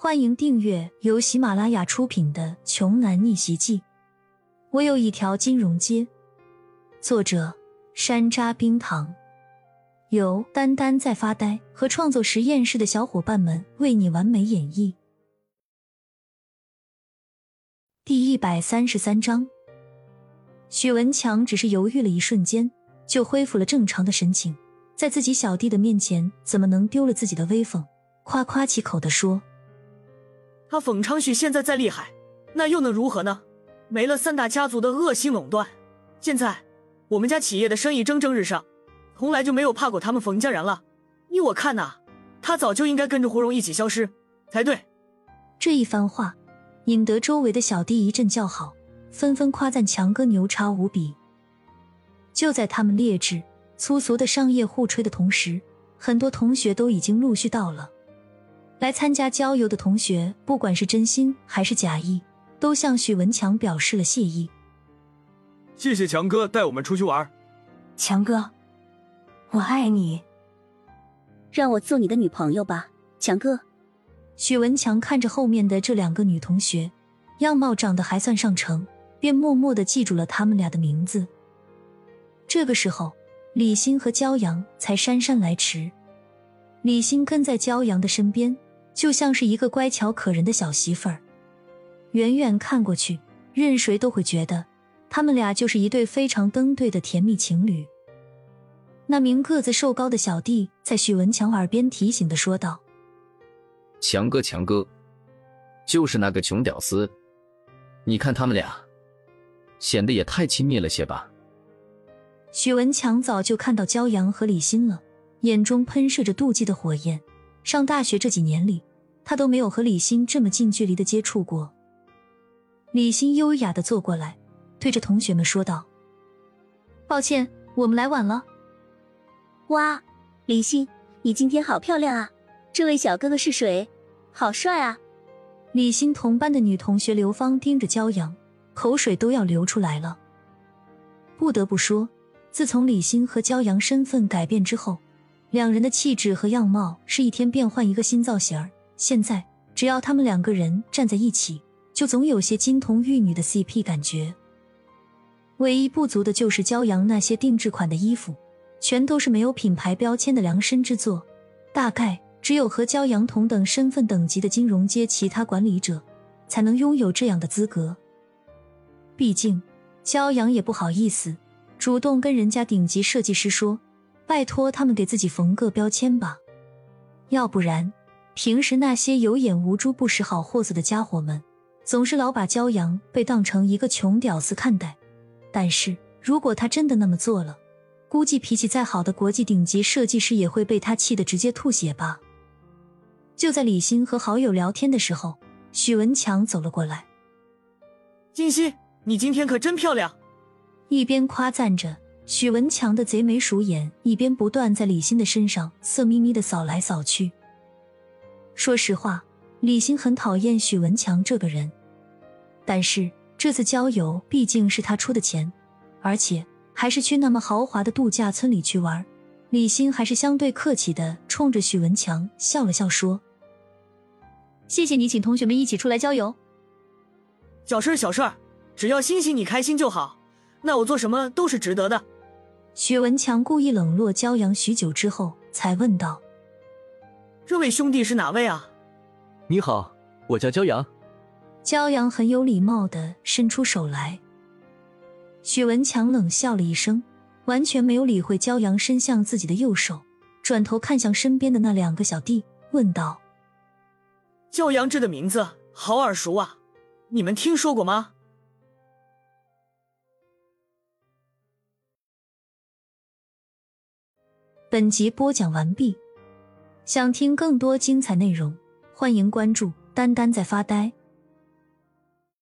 欢迎订阅由喜马拉雅出品的《穷男逆袭记》。我有一条金融街。作者：山楂冰糖，由丹丹在发呆和创作实验室的小伙伴们为你完美演绎。第一百三十三章，许文强只是犹豫了一瞬间，就恢复了正常的神情，在自己小弟的面前，怎么能丢了自己的威风？夸夸其口的说。他冯昌旭现在再厉害，那又能如何呢？没了三大家族的恶性垄断，现在我们家企业的生意蒸蒸日上，从来就没有怕过他们冯家人了。依我看呐，他早就应该跟着胡荣一起消失才对。这一番话引得周围的小弟一阵叫好，纷纷夸赞强哥牛叉无比。就在他们劣质粗俗的商业互吹的同时，很多同学都已经陆续到了。来参加郊游的同学，不管是真心还是假意，都向许文强表示了谢意。谢谢强哥带我们出去玩。强哥，我爱你，让我做你的女朋友吧，强哥。许文强看着后面的这两个女同学，样貌长得还算上乘，便默默的记住了他们俩的名字。这个时候，李欣和骄阳才姗姗来迟。李欣跟在骄阳的身边。就像是一个乖巧可人的小媳妇儿，远远看过去，任谁都会觉得他们俩就是一对非常登对的甜蜜情侣。那名个子瘦高的小弟在许文强耳边提醒的说道：“强哥，强哥，就是那个穷屌丝，你看他们俩，显得也太亲密了些吧？”许文强早就看到骄阳和李欣了，眼中喷射着妒忌的火焰。上大学这几年里。他都没有和李欣这么近距离的接触过。李欣优雅的坐过来，对着同学们说道：“抱歉，我们来晚了。”哇，李欣，你今天好漂亮啊！这位小哥哥是谁？好帅啊！李欣同班的女同学刘芳盯着骄阳，口水都要流出来了。不得不说，自从李欣和骄阳身份改变之后，两人的气质和样貌是一天变换一个新造型儿。现在，只要他们两个人站在一起，就总有些金童玉女的 CP 感觉。唯一不足的就是骄阳那些定制款的衣服，全都是没有品牌标签的量身之作。大概只有和骄阳同等身份等级的金融街其他管理者，才能拥有这样的资格。毕竟，骄阳也不好意思主动跟人家顶级设计师说：“拜托他们给自己缝个标签吧。”要不然。平时那些有眼无珠、不识好货色的家伙们，总是老把骄阳被当成一个穷屌丝看待。但是如果他真的那么做了，估计脾气再好的国际顶级设计师也会被他气得直接吐血吧。就在李欣和好友聊天的时候，许文强走了过来：“金熙，你今天可真漂亮！”一边夸赞着许文强的贼眉鼠眼，一边不断在李欣的身上色眯眯的扫来扫去。说实话，李欣很讨厌许文强这个人，但是这次郊游毕竟是他出的钱，而且还是去那么豪华的度假村里去玩，李欣还是相对客气的冲着许文强笑了笑，说：“谢谢你请同学们一起出来郊游。小事小事，只要欣欣你开心就好，那我做什么都是值得的。”许文强故意冷落骄阳许久之后，才问道。这位兄弟是哪位啊？你好，我叫骄阳。骄阳很有礼貌的伸出手来。许文强冷笑了一声，完全没有理会骄阳伸向自己的右手，转头看向身边的那两个小弟，问道：“骄阳这个名字好耳熟啊，你们听说过吗？”本集播讲完毕。想听更多精彩内容，欢迎关注“丹丹在发呆”。